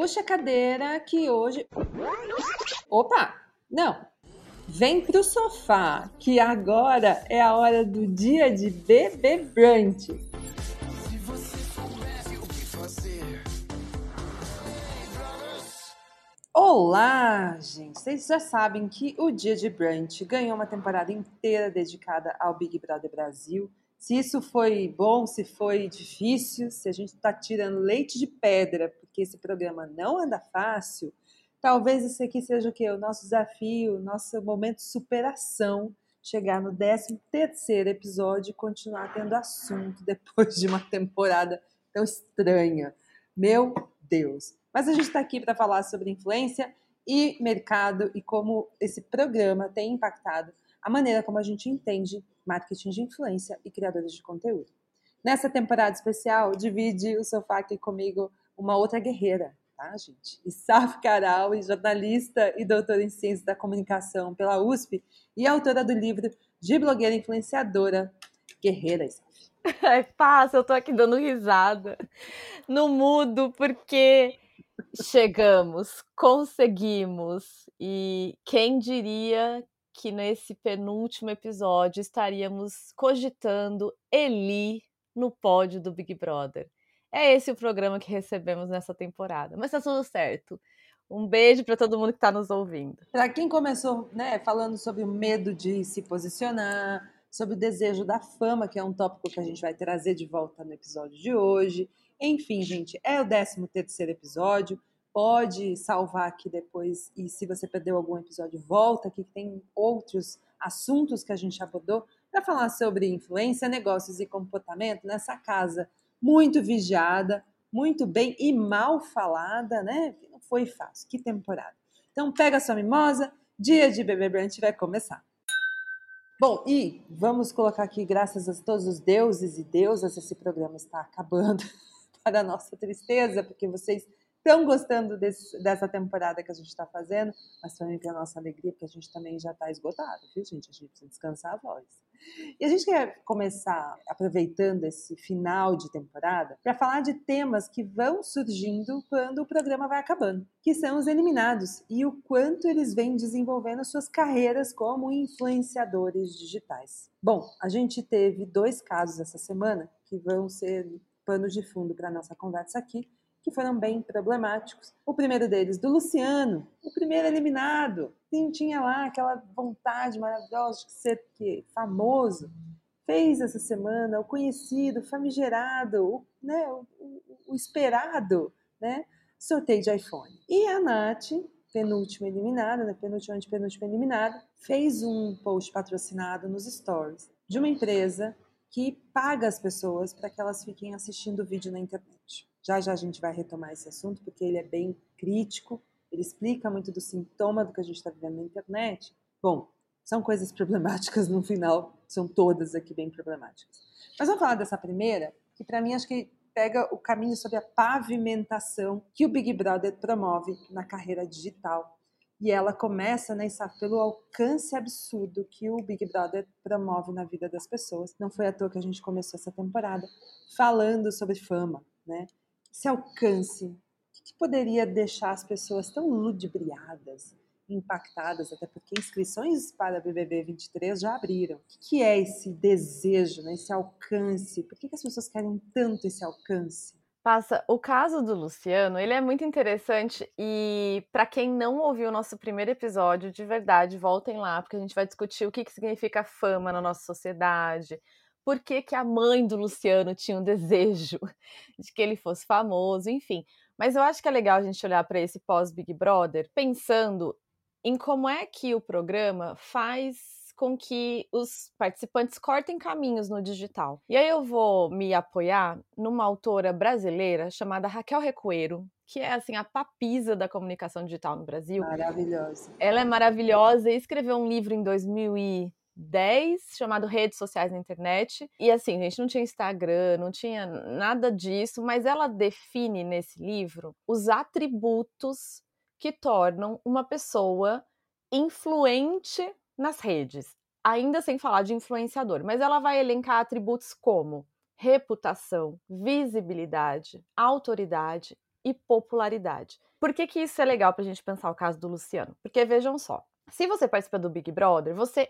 Puxa a cadeira que hoje. Opa! Não! Vem pro sofá, que agora é a hora do dia de bebê brunch. Olá, gente! Vocês já sabem que o Dia de Brunch ganhou uma temporada inteira dedicada ao Big Brother Brasil. Se isso foi bom, se foi difícil, se a gente está tirando leite de pedra porque esse programa não anda fácil, talvez esse aqui seja o que? O nosso desafio, nosso momento de superação, chegar no 13 terceiro episódio e continuar tendo assunto depois de uma temporada tão estranha. Meu Deus! Mas a gente está aqui para falar sobre influência e mercado e como esse programa tem impactado a maneira como a gente entende marketing de influência e criadores de conteúdo. Nessa temporada especial, divide o sofá aqui comigo uma outra guerreira, tá, gente? Isaf Caral, jornalista e doutora em Ciências da Comunicação pela USP e autora do livro de blogueira influenciadora, Guerreira Isaf. É, passa, eu tô aqui dando risada. No mudo, porque chegamos, conseguimos. E quem diria que nesse penúltimo episódio estaríamos cogitando Eli no pódio do Big Brother. É esse o programa que recebemos nessa temporada. Mas tá tudo certo. Um beijo para todo mundo que está nos ouvindo. Para quem começou né, falando sobre o medo de se posicionar, sobre o desejo da fama, que é um tópico que a gente vai trazer de volta no episódio de hoje. Enfim, gente, é o 13 terceiro episódio. Pode salvar aqui depois e se você perdeu algum episódio, volta aqui que tem outros assuntos que a gente abordou para falar sobre influência, negócios e comportamento nessa casa muito vigiada, muito bem e mal falada, né? Não foi fácil. Que temporada. Então pega sua mimosa, dia de Bebê Brunch vai começar. Bom, e vamos colocar aqui, graças a todos os deuses e deusas, esse programa está acabando para a nossa tristeza, porque vocês estão gostando desse, dessa temporada que a gente está fazendo, mas também para a nossa alegria, porque a gente também já está esgotado, viu, gente? A gente precisa descansar a voz. E a gente quer começar aproveitando esse final de temporada para falar de temas que vão surgindo quando o programa vai acabando, que são os eliminados e o quanto eles vêm desenvolvendo suas carreiras como influenciadores digitais. Bom, a gente teve dois casos essa semana que vão ser pano de fundo para nossa conversa aqui, que foram bem problemáticos. O primeiro deles, do Luciano, o primeiro eliminado. Sim, tinha lá aquela vontade maravilhosa de ser que, famoso. Fez essa semana o conhecido, famigerado, o, né, o, o, o esperado né, sorteio de iPhone. E a Nath, penúltima eliminada, né, penúltima antepenúltima eliminada, fez um post patrocinado nos stories de uma empresa que paga as pessoas para que elas fiquem assistindo o vídeo na internet. Já já a gente vai retomar esse assunto, porque ele é bem crítico, ele explica muito do sintoma do que a gente está vivendo na internet. Bom, são coisas problemáticas no final, são todas aqui bem problemáticas. Mas vamos falar dessa primeira, que para mim acho que pega o caminho sobre a pavimentação que o Big Brother promove na carreira digital. E ela começa, né, pelo alcance absurdo que o Big Brother promove na vida das pessoas. Não foi à toa que a gente começou essa temporada falando sobre fama, né? esse alcance, o que poderia deixar as pessoas tão ludibriadas, impactadas, até porque inscrições para BBB 23 já abriram. O que é esse desejo, né, esse alcance? Por que as pessoas querem tanto esse alcance? Passa, o caso do Luciano, ele é muito interessante e para quem não ouviu o nosso primeiro episódio, de verdade, voltem lá, porque a gente vai discutir o que, que significa fama na nossa sociedade, por que, que a mãe do Luciano tinha um desejo de que ele fosse famoso, enfim. Mas eu acho que é legal a gente olhar para esse pós-Big Brother pensando em como é que o programa faz com que os participantes cortem caminhos no digital. E aí eu vou me apoiar numa autora brasileira chamada Raquel Recoeiro, que é assim a papisa da comunicação digital no Brasil. Maravilhosa. Ela é maravilhosa e escreveu um livro em 2000 e 10, chamado Redes Sociais na Internet. E assim, gente não tinha Instagram, não tinha nada disso, mas ela define nesse livro os atributos que tornam uma pessoa influente nas redes. Ainda sem falar de influenciador, mas ela vai elencar atributos como reputação, visibilidade, autoridade e popularidade. Por que, que isso é legal para a gente pensar o caso do Luciano? Porque vejam só, se você participa do Big Brother, você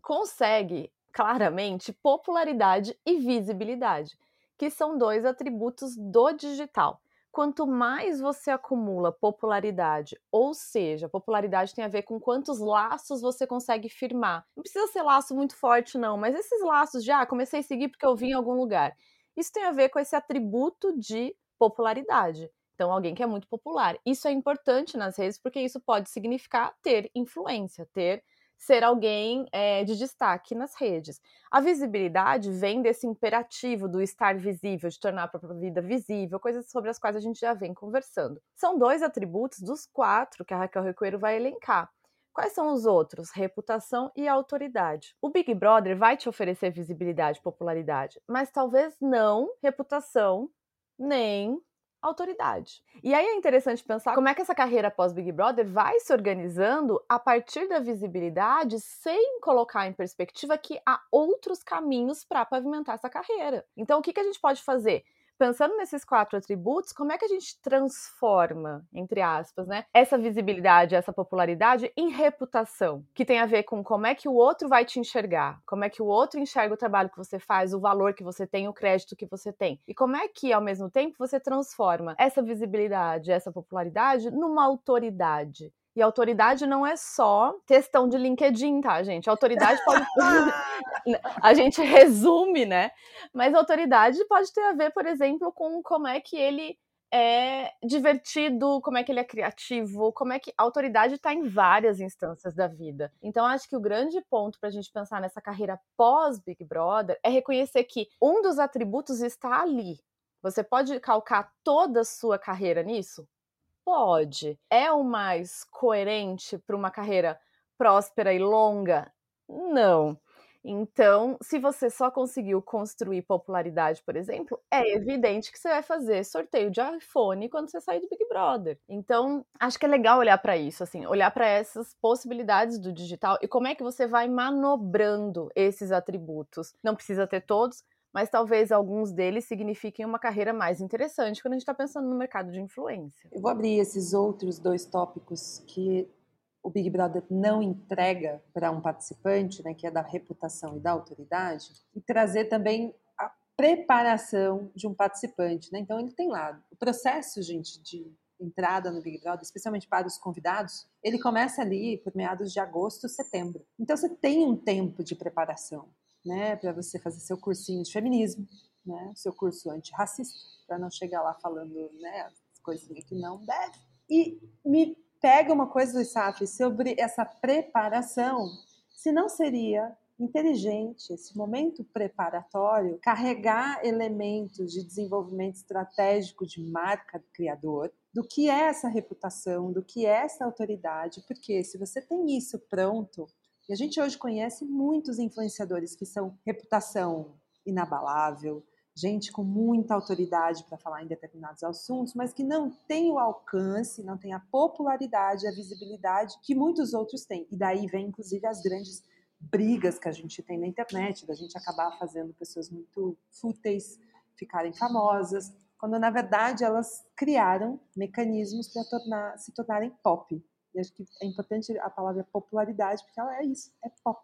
consegue claramente popularidade e visibilidade, que são dois atributos do digital. Quanto mais você acumula popularidade, ou seja, popularidade tem a ver com quantos laços você consegue firmar. Não precisa ser laço muito forte, não, mas esses laços já ah, comecei a seguir porque eu vi em algum lugar. Isso tem a ver com esse atributo de popularidade. Então, alguém que é muito popular. Isso é importante nas redes porque isso pode significar ter influência, ter ser alguém é, de destaque nas redes. A visibilidade vem desse imperativo do estar visível, de tornar a própria vida visível, coisas sobre as quais a gente já vem conversando. São dois atributos dos quatro que a Raquel Recoeiro vai elencar. Quais são os outros? Reputação e autoridade. O Big Brother vai te oferecer visibilidade popularidade, mas talvez não reputação nem autoridade. E aí é interessante pensar como é que essa carreira pós Big Brother vai se organizando a partir da visibilidade, sem colocar em perspectiva que há outros caminhos para pavimentar essa carreira. Então, o que, que a gente pode fazer? Pensando nesses quatro atributos, como é que a gente transforma, entre aspas, né, essa visibilidade, essa popularidade em reputação, que tem a ver com como é que o outro vai te enxergar, como é que o outro enxerga o trabalho que você faz, o valor que você tem, o crédito que você tem, e como é que, ao mesmo tempo, você transforma essa visibilidade, essa popularidade numa autoridade. E autoridade não é só questão de LinkedIn, tá, gente? autoridade pode. a gente resume, né? Mas autoridade pode ter a ver, por exemplo, com como é que ele é divertido, como é que ele é criativo, como é que a autoridade está em várias instâncias da vida. Então, acho que o grande ponto para a gente pensar nessa carreira pós-Big Brother é reconhecer que um dos atributos está ali. Você pode calcar toda a sua carreira nisso? Pode. É o mais coerente para uma carreira próspera e longa? Não. Então, se você só conseguiu construir popularidade, por exemplo, é evidente que você vai fazer sorteio de iPhone quando você sair do Big Brother. Então, acho que é legal olhar para isso, assim, olhar para essas possibilidades do digital e como é que você vai manobrando esses atributos. Não precisa ter todos, mas talvez alguns deles signifiquem uma carreira mais interessante quando a gente está pensando no mercado de influência. Eu vou abrir esses outros dois tópicos que o Big Brother não entrega para um participante, né, que é da reputação e da autoridade, e trazer também a preparação de um participante. Né? Então, ele tem lá o processo, gente, de entrada no Big Brother, especialmente para os convidados, ele começa ali por meados de agosto, setembro. Então, você tem um tempo de preparação né, para você fazer seu cursinho de feminismo, né, seu curso antirracista, para não chegar lá falando, né, as coisinhas que não deve. E me pega uma coisa, Saf, sobre essa preparação, se não seria inteligente esse momento preparatório carregar elementos de desenvolvimento estratégico de marca do criador, do que é essa reputação, do que é essa autoridade, porque se você tem isso pronto, e a gente hoje conhece muitos influenciadores que são reputação inabalável, gente com muita autoridade para falar em determinados assuntos, mas que não tem o alcance, não tem a popularidade, a visibilidade que muitos outros têm. E daí vem, inclusive, as grandes brigas que a gente tem na internet, da gente acabar fazendo pessoas muito fúteis ficarem famosas, quando na verdade elas criaram mecanismos para tornar, se tornarem pop. E acho que é importante a palavra popularidade, porque ela é isso, é pop.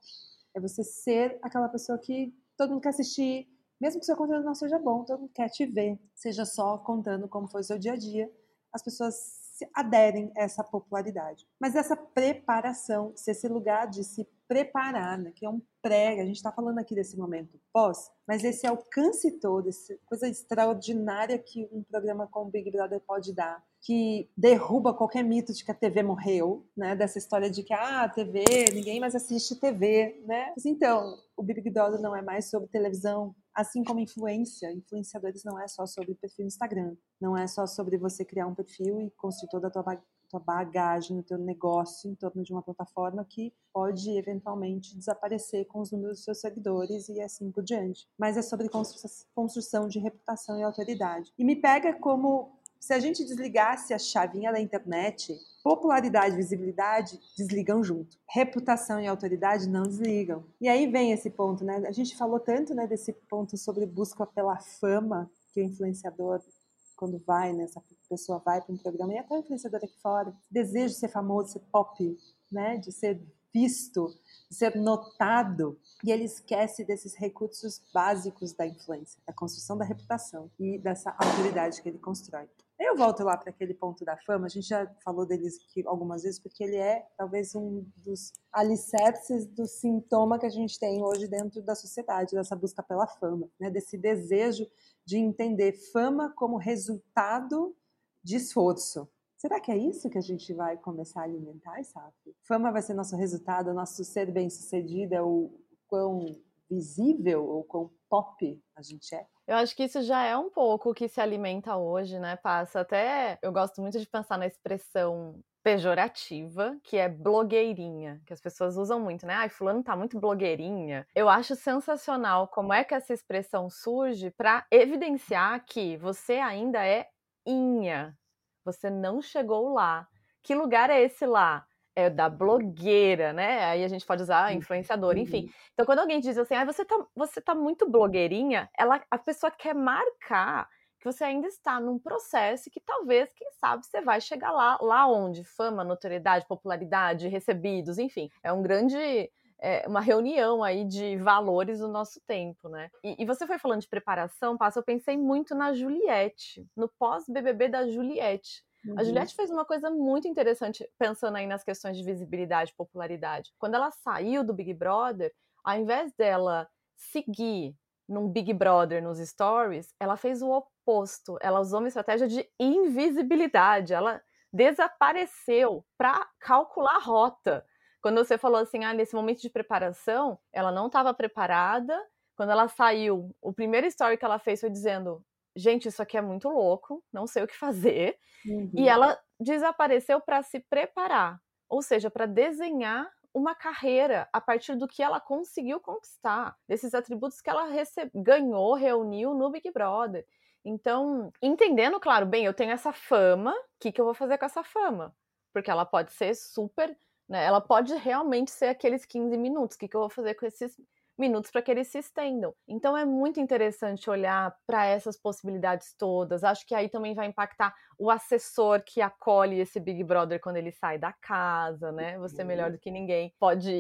É você ser aquela pessoa que todo mundo quer assistir, mesmo que seu conteúdo não seja bom, todo mundo quer te ver, seja só contando como foi o seu dia a dia. As pessoas aderem a essa popularidade. Mas essa preparação, se esse lugar de se preparar, né, que é um pré, a gente está falando aqui desse momento pós, mas esse alcance todo, essa coisa extraordinária que um programa como o Big Brother pode dar, que derruba qualquer mito de que a TV morreu, né? Dessa história de que ah, a TV, ninguém mais assiste TV, né? Então, o Big Brother não é mais sobre televisão, assim como influência. Influenciadores não é só sobre perfil no Instagram, não é só sobre você criar um perfil e construir toda a tua tua bagagem, o teu negócio em torno de uma plataforma que pode eventualmente desaparecer com os números dos seus seguidores e assim por diante. Mas é sobre construção de reputação e autoridade. E me pega como se a gente desligasse a chavinha da internet, popularidade e visibilidade desligam junto. Reputação e autoridade não desligam. E aí vem esse ponto, né? A gente falou tanto né, desse ponto sobre busca pela fama que o influenciador quando vai, né, essa pessoa vai para um programa, e até influenciador aqui fora, desejo de ser famoso, ser pop, né, de ser visto, de ser notado, e ele esquece desses recursos básicos da influência, da construção da reputação e dessa autoridade que ele constrói. Eu volto lá para aquele ponto da fama, a gente já falou deles algumas vezes, porque ele é talvez um dos alicerces do sintoma que a gente tem hoje dentro da sociedade, dessa busca pela fama, né? desse desejo de entender fama como resultado de esforço. Será que é isso que a gente vai começar a alimentar, sabe? Fama vai ser nosso resultado, nosso ser bem-sucedido é o quão visível ou quão pop a gente é? Eu acho que isso já é um pouco o que se alimenta hoje, né? Passa até. Eu gosto muito de pensar na expressão pejorativa, que é blogueirinha, que as pessoas usam muito, né? Ai, fulano tá muito blogueirinha. Eu acho sensacional como é que essa expressão surge para evidenciar que você ainda é inha. Você não chegou lá. Que lugar é esse lá? É da blogueira, né? Aí a gente pode usar influenciador, enfim. Uhum. Então, quando alguém diz assim, ah, você tá, você tá muito blogueirinha, ela, a pessoa quer marcar que você ainda está num processo que talvez, quem sabe, você vai chegar lá, lá onde? Fama, notoriedade, popularidade, recebidos, enfim. É um grande. É uma reunião aí de valores do nosso tempo, né? E, e você foi falando de preparação, Passa, eu pensei muito na Juliette, no pós-BBB da Juliette Uhum. A Juliette fez uma coisa muito interessante, pensando aí nas questões de visibilidade e popularidade. Quando ela saiu do Big Brother, ao invés dela seguir num Big Brother nos stories, ela fez o oposto. Ela usou uma estratégia de invisibilidade. Ela desapareceu para calcular a rota. Quando você falou assim, ah, nesse momento de preparação, ela não estava preparada. Quando ela saiu, o primeiro story que ela fez foi dizendo: gente, isso aqui é muito louco, não sei o que fazer. Uhum. E ela desapareceu para se preparar, ou seja, para desenhar uma carreira a partir do que ela conseguiu conquistar, desses atributos que ela ganhou, reuniu no Big Brother. Então, entendendo, claro, bem, eu tenho essa fama, o que, que eu vou fazer com essa fama? Porque ela pode ser super, né? Ela pode realmente ser aqueles 15 minutos. O que, que eu vou fazer com esses minutos para que eles se estendam. Então é muito interessante olhar para essas possibilidades todas. Acho que aí também vai impactar o assessor que acolhe esse Big Brother quando ele sai da casa, né? Você melhor do que ninguém pode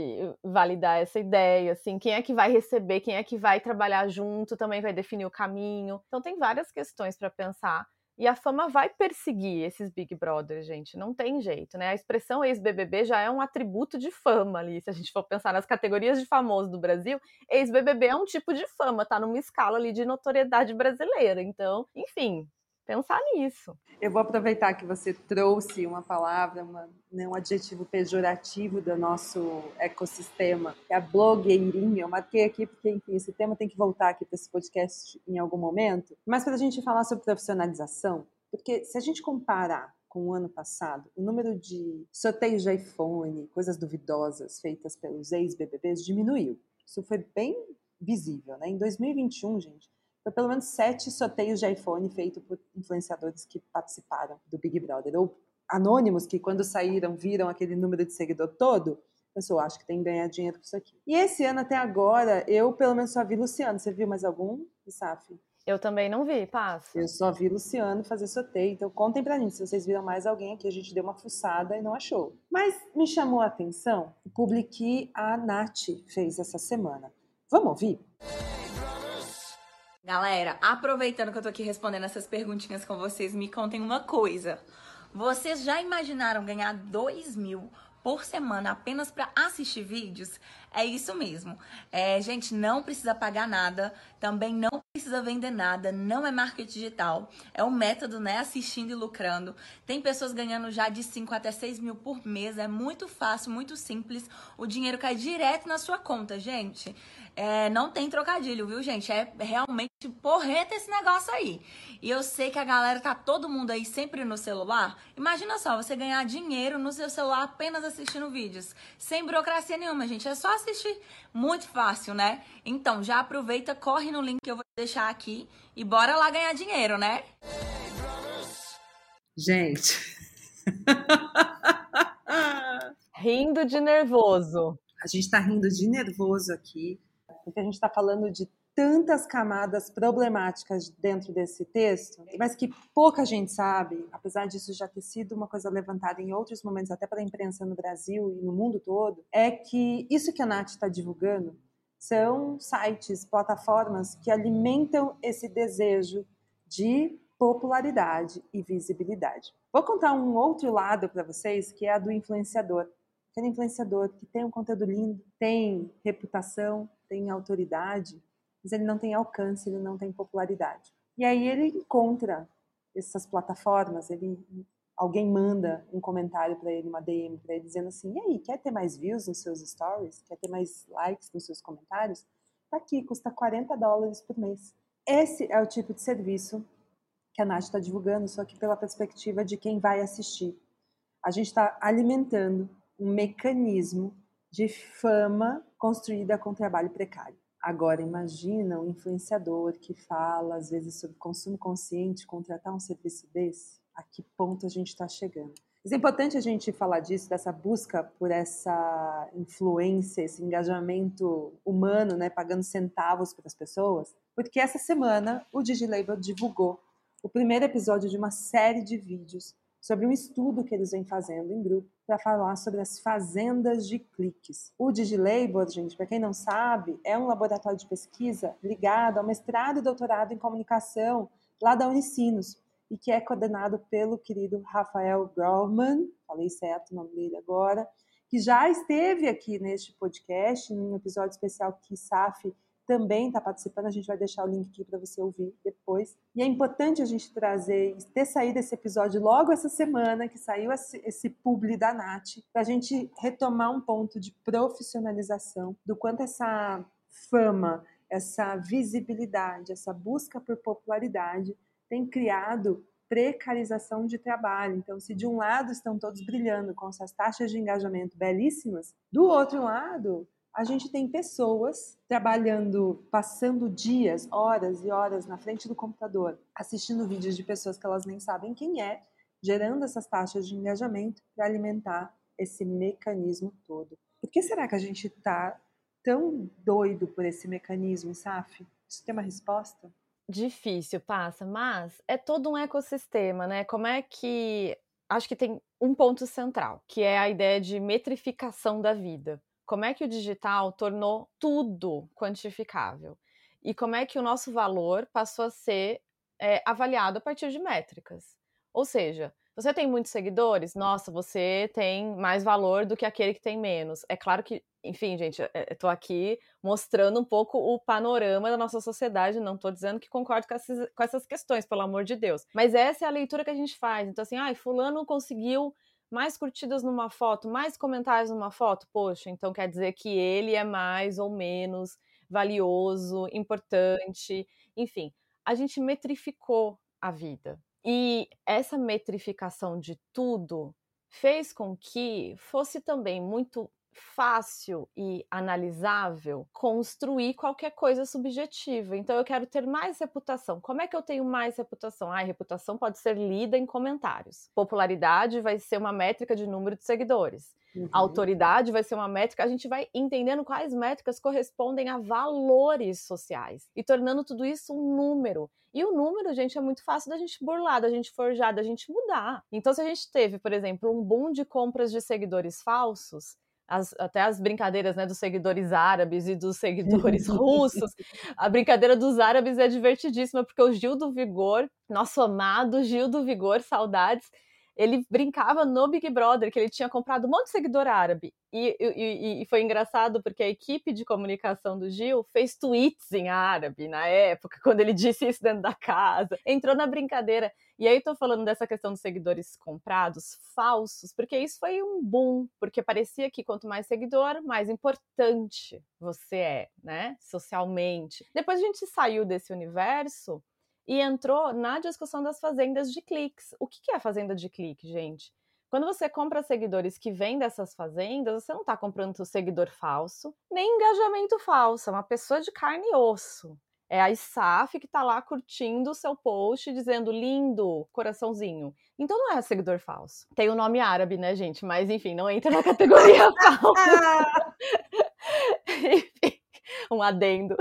validar essa ideia, assim, quem é que vai receber, quem é que vai trabalhar junto, também vai definir o caminho. Então tem várias questões para pensar e a fama vai perseguir esses Big Brothers, gente. Não tem jeito, né? A expressão ex-BBB já é um atributo de fama ali. Se a gente for pensar nas categorias de famoso do Brasil, ex-BBB é um tipo de fama, tá numa escala ali de notoriedade brasileira. Então, enfim, pensar nisso. Eu vou aproveitar que você trouxe uma palavra, uma, né, um adjetivo pejorativo do nosso ecossistema, que é a blogueirinha. Eu marquei aqui porque, enfim, esse tema tem que voltar aqui para esse podcast em algum momento. Mas para a gente falar sobre profissionalização, porque se a gente comparar com o ano passado, o número de sorteios de iPhone, coisas duvidosas feitas pelos ex-BBBs diminuiu. Isso foi bem visível, né? Em 2021, gente, foi pelo menos sete sorteios de iPhone feitos por influenciadores que participaram do Big Brother, ou anônimos que quando saíram viram aquele número de seguidor todo, pensou, acho que tem que ganhar dinheiro com isso aqui. E esse ano até agora, eu pelo menos só vi Luciano. Você viu mais algum, Isaf? Eu também não vi, passa. Eu só vi Luciano fazer sorteio, então contem pra mim se vocês viram mais alguém aqui. A gente deu uma fuçada e não achou. Mas me chamou a atenção o publi que a Nath fez essa semana. Vamos ouvir? Galera, aproveitando que eu tô aqui respondendo essas perguntinhas com vocês, me contem uma coisa. Vocês já imaginaram ganhar 2 mil por semana apenas para assistir vídeos? É isso mesmo. É, gente, não precisa pagar nada, também não precisa vender nada, não é marketing digital. É um método, né? Assistindo e lucrando. Tem pessoas ganhando já de 5 até 6 mil por mês. É muito fácil, muito simples. O dinheiro cai direto na sua conta, gente. É, não tem trocadilho, viu, gente? É realmente porreta esse negócio aí. E eu sei que a galera tá todo mundo aí sempre no celular. Imagina só, você ganhar dinheiro no seu celular apenas assistindo vídeos. Sem burocracia nenhuma, gente. É só assistir. Muito fácil, né? Então, já aproveita, corre no link que eu vou deixar aqui e bora lá ganhar dinheiro, né? Gente. rindo de nervoso. A gente tá rindo de nervoso aqui porque a gente está falando de tantas camadas problemáticas dentro desse texto, mas que pouca gente sabe, apesar disso já ter sido uma coisa levantada em outros momentos, até pela imprensa no Brasil e no mundo todo, é que isso que a Nath está divulgando são sites, plataformas que alimentam esse desejo de popularidade e visibilidade. Vou contar um outro lado para vocês, que é a do influenciador. Aquele influenciador que tem um conteúdo lindo, tem reputação, tem autoridade, mas ele não tem alcance, ele não tem popularidade. E aí ele encontra essas plataformas, ele alguém manda um comentário para ele, uma DM para ele dizendo assim: "E aí, quer ter mais views nos seus stories? Quer ter mais likes nos seus comentários? Tá aqui, custa 40 dólares por mês". Esse é o tipo de serviço que a Nath está divulgando, só que pela perspectiva de quem vai assistir. A gente está alimentando um mecanismo de fama construída com trabalho precário. Agora, imagina um influenciador que fala, às vezes, sobre consumo consciente, contratar um serviço desse. A que ponto a gente está chegando? Mas é importante a gente falar disso, dessa busca por essa influência, esse engajamento humano, né, pagando centavos para as pessoas, porque essa semana o DigiLabel divulgou o primeiro episódio de uma série de vídeos sobre um estudo que eles vêm fazendo em grupo para falar sobre as fazendas de cliques. O DigiLabel, gente, para quem não sabe, é um laboratório de pesquisa ligado ao mestrado e doutorado em comunicação lá da Unicinos e que é coordenado pelo querido Rafael Grauman, falei certo o nome dele agora, que já esteve aqui neste podcast, num episódio especial que SAF também está participando. A gente vai deixar o link aqui para você ouvir depois. E é importante a gente trazer, ter saído esse episódio logo essa semana, que saiu esse, esse publi da Nath, para a gente retomar um ponto de profissionalização do quanto essa fama, essa visibilidade, essa busca por popularidade tem criado precarização de trabalho. Então, se de um lado estão todos brilhando com essas taxas de engajamento belíssimas, do outro lado, a gente tem pessoas trabalhando, passando dias, horas e horas na frente do computador, assistindo vídeos de pessoas que elas nem sabem quem é, gerando essas taxas de engajamento para alimentar esse mecanismo todo. Por que será que a gente está tão doido por esse mecanismo, Saf? Isso tem uma resposta? Difícil, passa, mas é todo um ecossistema, né? Como é que. Acho que tem um ponto central, que é a ideia de metrificação da vida como é que o digital tornou tudo quantificável e como é que o nosso valor passou a ser é, avaliado a partir de métricas. Ou seja, você tem muitos seguidores, nossa, você tem mais valor do que aquele que tem menos. É claro que, enfim, gente, eu aqui mostrando um pouco o panorama da nossa sociedade, não estou dizendo que concordo com essas, com essas questões, pelo amor de Deus. Mas essa é a leitura que a gente faz. Então, assim, ah, fulano conseguiu mais curtidas numa foto, mais comentários numa foto, poxa, então quer dizer que ele é mais ou menos valioso, importante, enfim, a gente metrificou a vida. E essa metrificação de tudo fez com que fosse também muito fácil e analisável construir qualquer coisa subjetiva. Então eu quero ter mais reputação. Como é que eu tenho mais reputação? Ah, reputação pode ser lida em comentários. Popularidade vai ser uma métrica de número de seguidores. Uhum. Autoridade vai ser uma métrica, a gente vai entendendo quais métricas correspondem a valores sociais e tornando tudo isso um número. E o número, gente, é muito fácil da gente burlar, da gente forjar, da gente mudar. Então, se a gente teve, por exemplo, um boom de compras de seguidores falsos, as, até as brincadeiras né, dos seguidores árabes e dos seguidores russos. A brincadeira dos árabes é divertidíssima, porque o Gil do Vigor, nosso amado Gil do Vigor, saudades, ele brincava no Big Brother que ele tinha comprado um monte de seguidor árabe. E, e, e, foi engraçado porque a equipe de comunicação do Gil fez tweets em árabe na época, quando ele disse isso dentro da casa. Entrou na brincadeira. E aí tô falando dessa questão dos seguidores comprados, falsos, porque isso foi um boom, porque parecia que quanto mais seguidor, mais importante você é, né, socialmente. Depois a gente saiu desse universo e entrou na discussão das fazendas de cliques. O que é a fazenda de clique, gente? Quando você compra seguidores que vêm dessas fazendas, você não está comprando seguidor falso, nem engajamento falso, é uma pessoa de carne e osso. É a ISAF que está lá curtindo o seu post, dizendo lindo, coraçãozinho. Então não é seguidor falso. Tem o um nome árabe, né, gente? Mas enfim, não entra na categoria falsa. enfim, um adendo.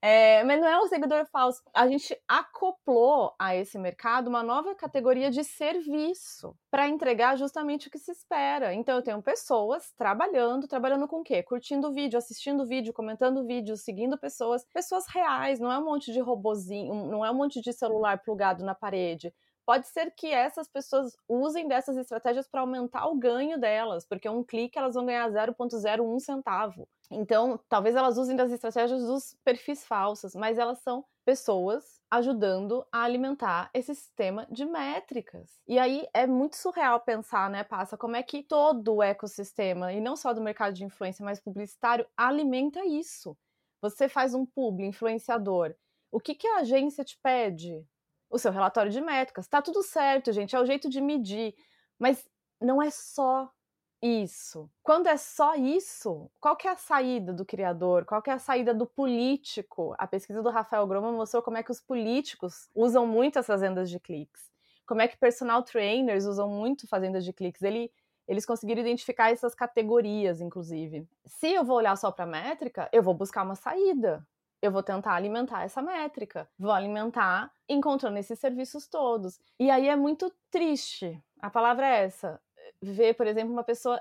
É, mas não é um seguidor falso. A gente acoplou a esse mercado uma nova categoria de serviço para entregar justamente o que se espera. Então, eu tenho pessoas trabalhando, trabalhando com o quê? Curtindo vídeo, assistindo vídeo, comentando vídeo, seguindo pessoas, pessoas reais, não é um monte de robozinho, não é um monte de celular plugado na parede pode ser que essas pessoas usem dessas estratégias para aumentar o ganho delas, porque um clique elas vão ganhar 0,01 centavo. Então, talvez elas usem das estratégias dos perfis falsos, mas elas são pessoas ajudando a alimentar esse sistema de métricas. E aí é muito surreal pensar, né, Passa, como é que todo o ecossistema, e não só do mercado de influência, mas publicitário, alimenta isso. Você faz um publi, influenciador. O que, que a agência te pede? O seu relatório de métricas. Tá tudo certo, gente, é o jeito de medir. Mas não é só isso. Quando é só isso, qual que é a saída do criador? Qual que é a saída do político? A pesquisa do Rafael Groma mostrou como é que os políticos usam muito essas vendas de cliques. Como é que personal trainers usam muito fazendas de cliques. Ele, eles conseguiram identificar essas categorias, inclusive. Se eu vou olhar só para métrica, eu vou buscar uma saída eu vou tentar alimentar essa métrica, vou alimentar encontrando esses serviços todos. E aí é muito triste, a palavra é essa, ver, por exemplo, uma pessoa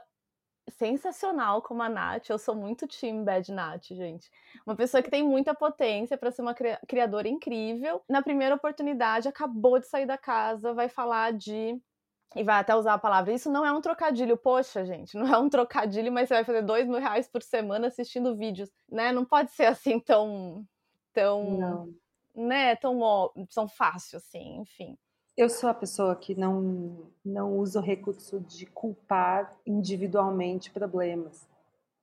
sensacional como a Nath, eu sou muito team Bad Nath, gente. Uma pessoa que tem muita potência para ser uma criadora incrível. Na primeira oportunidade, acabou de sair da casa, vai falar de e vai até usar a palavra. Isso não é um trocadilho, poxa, gente, não é um trocadilho, mas você vai fazer dois mil reais por semana assistindo vídeos, né? Não pode ser assim tão, tão, não. né? Tão, tão fácil assim, enfim. Eu sou a pessoa que não, não usa o recurso de culpar individualmente problemas.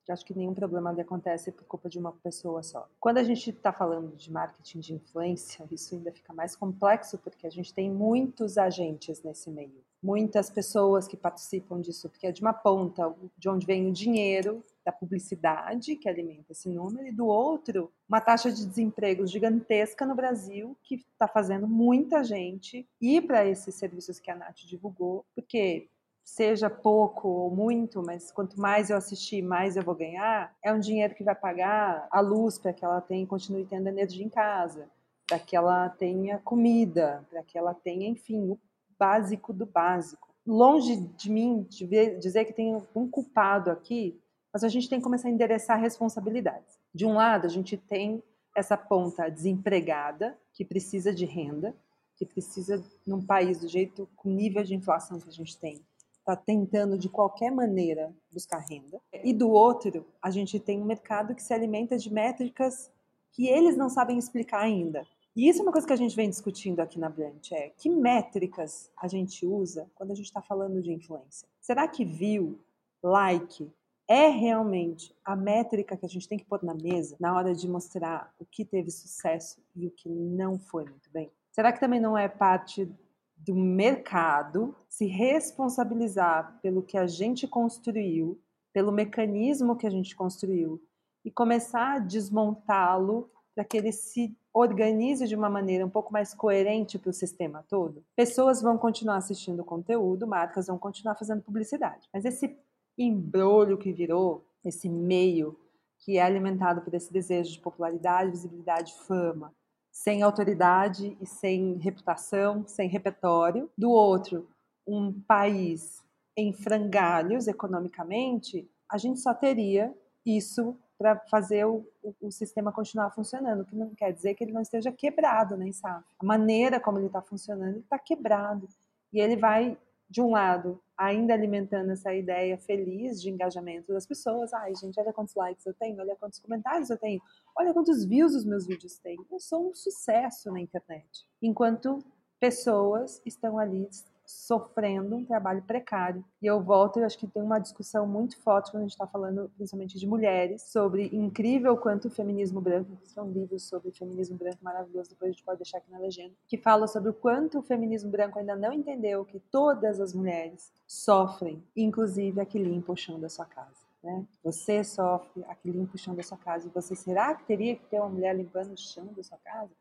Eu acho que nenhum problema acontece por culpa de uma pessoa só. Quando a gente está falando de marketing de influência, isso ainda fica mais complexo porque a gente tem muitos agentes nesse meio muitas pessoas que participam disso, porque é de uma ponta de onde vem o dinheiro da publicidade que alimenta esse número e do outro uma taxa de desemprego gigantesca no Brasil que está fazendo muita gente ir para esses serviços que a Nath divulgou, porque seja pouco ou muito, mas quanto mais eu assistir, mais eu vou ganhar, é um dinheiro que vai pagar a luz para que ela tenha, continue tendo energia em casa, para que ela tenha comida, para que ela tenha, enfim, o básico do básico. Longe de mim de ver, dizer que tem um culpado aqui, mas a gente tem que começar a endereçar responsabilidades. De um lado, a gente tem essa ponta desempregada, que precisa de renda, que precisa, num país do jeito, com o nível de inflação que a gente tem, está tentando de qualquer maneira buscar renda. E do outro, a gente tem um mercado que se alimenta de métricas que eles não sabem explicar ainda. E isso é uma coisa que a gente vem discutindo aqui na Brilliant, é que métricas a gente usa quando a gente está falando de influência. Será que view, like, é realmente a métrica que a gente tem que pôr na mesa na hora de mostrar o que teve sucesso e o que não foi muito bem? Será que também não é parte do mercado se responsabilizar pelo que a gente construiu, pelo mecanismo que a gente construiu e começar a desmontá-lo para que ele se organize de uma maneira um pouco mais coerente para o sistema todo, pessoas vão continuar assistindo conteúdo, marcas vão continuar fazendo publicidade. Mas esse embrulho que virou, esse meio que é alimentado por esse desejo de popularidade, visibilidade, fama, sem autoridade e sem reputação, sem repertório. Do outro, um país em frangalhos economicamente, a gente só teria isso para fazer o, o, o, sistema continuar funcionando, o que não quer dizer que ele não esteja quebrado, nem né? A maneira como ele está funcionando, está quebrado. E ele vai, de um lado, ainda alimentando essa ideia feliz de engajamento das pessoas. Ai, gente, olha quantos likes eu tenho, olha quantos comentários eu tenho, olha quantos views os meus vídeos têm. Eu sou um sucesso na internet. Enquanto pessoas estão ali sofrendo um trabalho precário. E eu volto, eu acho que tem uma discussão muito forte quando a gente está falando principalmente de mulheres, sobre incrível quanto o feminismo branco, que são livros sobre feminismo branco maravilhoso, depois a gente pode deixar aqui na legenda, que fala sobre o quanto o feminismo branco ainda não entendeu que todas as mulheres sofrem, inclusive a que limpa o chão da sua casa. Né? Você sofre, a que limpa o chão da sua casa, e você será que teria que ter uma mulher limpando o chão da sua casa?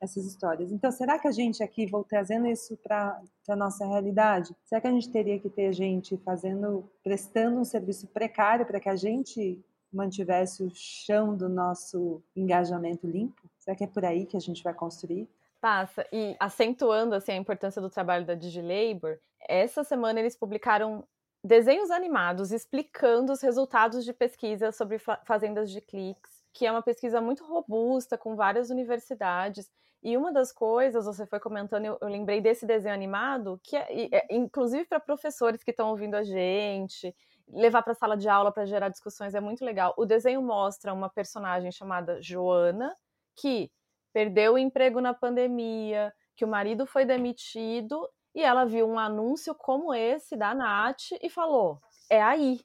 Essas histórias. Então, será que a gente aqui, vou trazendo isso para a nossa realidade, será que a gente teria que ter gente fazendo, prestando um serviço precário para que a gente mantivesse o chão do nosso engajamento limpo? Será que é por aí que a gente vai construir? Passa. E acentuando assim a importância do trabalho da DigiLabor, essa semana eles publicaram desenhos animados explicando os resultados de pesquisa sobre fazendas de cliques, que é uma pesquisa muito robusta com várias universidades. E uma das coisas, você foi comentando, eu, eu lembrei desse desenho animado, que é, é inclusive para professores que estão ouvindo a gente, levar para a sala de aula para gerar discussões é muito legal. O desenho mostra uma personagem chamada Joana, que perdeu o emprego na pandemia, que o marido foi demitido e ela viu um anúncio como esse da Nath e falou: é aí,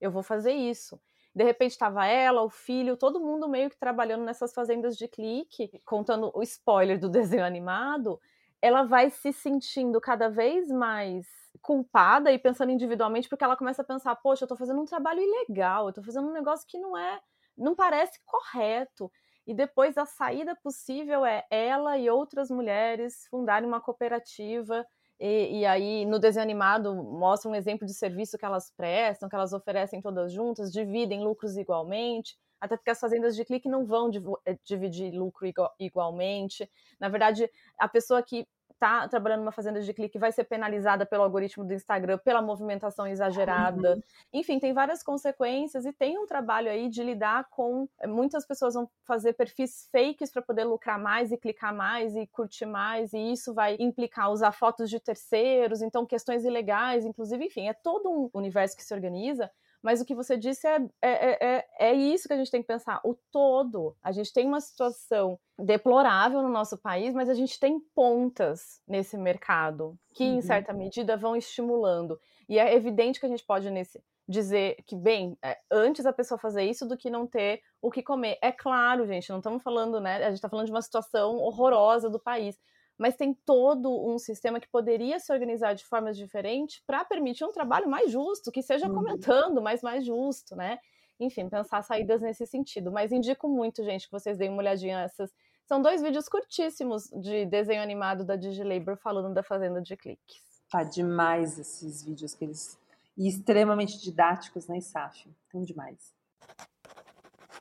eu vou fazer isso. De repente estava ela, o filho, todo mundo meio que trabalhando nessas fazendas de clique, contando o spoiler do desenho animado. Ela vai se sentindo cada vez mais culpada e pensando individualmente, porque ela começa a pensar: poxa, eu tô fazendo um trabalho ilegal, eu tô fazendo um negócio que não é, não parece correto. E depois a saída possível é ela e outras mulheres fundarem uma cooperativa. E, e, aí, no desenho animado, mostra um exemplo de serviço que elas prestam, que elas oferecem todas juntas, dividem lucros igualmente, até porque as fazendas de clique não vão eh, dividir lucro igualmente. Na verdade, a pessoa que está trabalhando numa fazenda de clique vai ser penalizada pelo algoritmo do Instagram pela movimentação exagerada. Uhum. Enfim, tem várias consequências e tem um trabalho aí de lidar com eh, muitas pessoas vão fazer perfis fakes para poder lucrar mais e clicar mais e curtir mais e isso vai implicar usar fotos de terceiros, então questões ilegais, inclusive, enfim, é todo um universo que se organiza mas o que você disse é, é, é, é isso que a gente tem que pensar, o todo. A gente tem uma situação deplorável no nosso país, mas a gente tem pontas nesse mercado que, uhum. em certa medida, vão estimulando. E é evidente que a gente pode nesse, dizer que, bem, é, antes a pessoa fazer isso do que não ter o que comer. É claro, gente, não estamos falando, né? A gente está falando de uma situação horrorosa do país mas tem todo um sistema que poderia se organizar de formas diferentes para permitir um trabalho mais justo, que seja uhum. comentando, mas mais justo, né? Enfim, pensar saídas nesse sentido. Mas indico muito, gente, que vocês deem uma olhadinha nessas. São dois vídeos curtíssimos de desenho animado da DigiLabor falando da fazenda de cliques. Tá demais esses vídeos que eles e extremamente didáticos, né, Saf? Tão demais.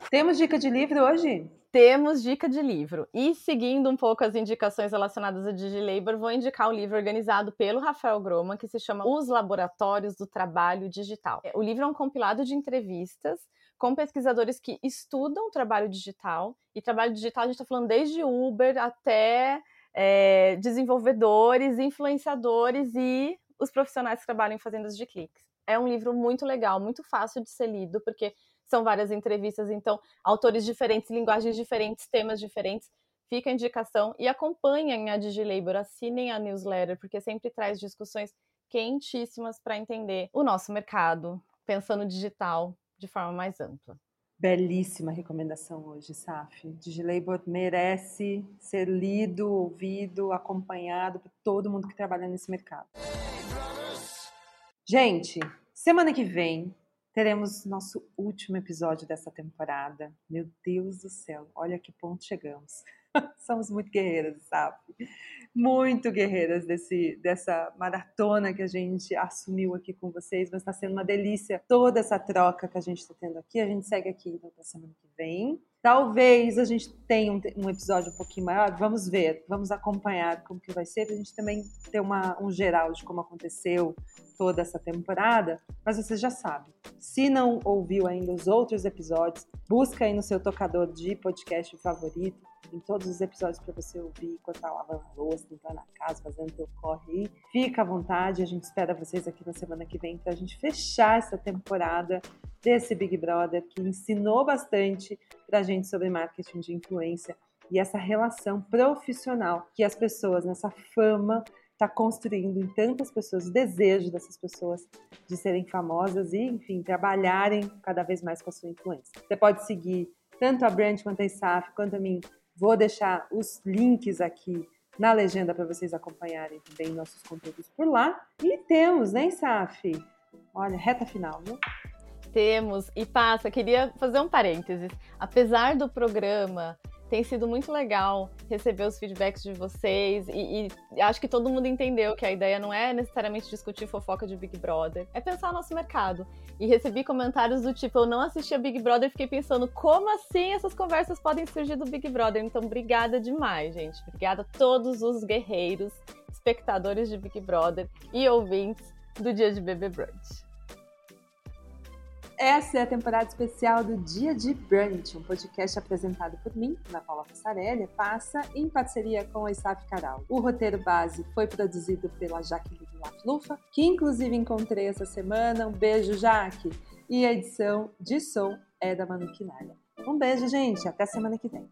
Temos dica de livro hoje? Temos dica de livro. E seguindo um pouco as indicações relacionadas a DigiLabor, vou indicar um livro organizado pelo Rafael Groma, que se chama Os Laboratórios do Trabalho Digital. O livro é um compilado de entrevistas com pesquisadores que estudam o trabalho digital. E trabalho digital a gente está falando desde Uber até é, desenvolvedores, influenciadores e os profissionais que trabalham em fazendas de cliques. É um livro muito legal, muito fácil de ser lido, porque são várias entrevistas, então, autores diferentes, linguagens diferentes, temas diferentes. Fica a indicação e acompanhem a DigiLabor, assinem a newsletter, porque sempre traz discussões quentíssimas para entender o nosso mercado, pensando digital de forma mais ampla. Belíssima recomendação hoje, Saf. DigiLabor merece ser lido, ouvido, acompanhado por todo mundo que trabalha nesse mercado. Gente, semana que vem teremos nosso último episódio dessa temporada. Meu Deus do céu, olha que ponto chegamos. Somos muito guerreiras, sabe? Muito guerreiras desse, dessa maratona que a gente assumiu aqui com vocês, mas está sendo uma delícia toda essa troca que a gente está tendo aqui. A gente segue aqui então para semana que vem. Talvez a gente tenha um, um, episódio um pouquinho maior, vamos ver, vamos acompanhar como que vai ser, para a gente também ter uma, um geral de como aconteceu toda essa temporada, mas você já sabe. Se não ouviu ainda os outros episódios, busca aí no seu tocador de podcast favorito, em todos os episódios para você ouvir enquanto tá lavando a louça, limpando a casa, fazendo teu corre aí. Fica à vontade, a gente espera vocês aqui na semana que vem para a gente fechar essa temporada desse Big Brother que ensinou bastante para a gente sobre marketing de influência e essa relação profissional que as pessoas nessa fama está construindo em tantas pessoas o desejo dessas pessoas de serem famosas e, enfim, trabalharem cada vez mais com a sua influência. Você pode seguir tanto a Brand quanto a ISAF, quanto a mim. Vou deixar os links aqui na legenda para vocês acompanharem também nossos conteúdos por lá. E temos, né, ISAF? Olha, reta final, né? Temos. E passa, queria fazer um parênteses. Apesar do programa Tem sido muito legal receber os feedbacks de vocês e, e, acho que todo mundo entendeu que a ideia não é necessariamente discutir fofoca de Big Brother, é pensar no nosso mercado. E recebi comentários do tipo: eu não assisti a Big Brother e fiquei pensando como assim essas conversas podem surgir do Big Brother. Então, obrigada demais, gente. Obrigada a todos os guerreiros, espectadores de Big Brother e ouvintes do Dia de Bebê Brunch. Essa é a temporada especial do Dia de Brunch, um podcast apresentado por mim, Ana Paula Passarelli, passa em parceria com a Isaf Caral. O roteiro base foi produzido pela Jaqueline Lufa, que inclusive encontrei essa semana. Um beijo, Jaque! E a edição de som é da Manu Quinalha. Um beijo, gente. Até semana que vem.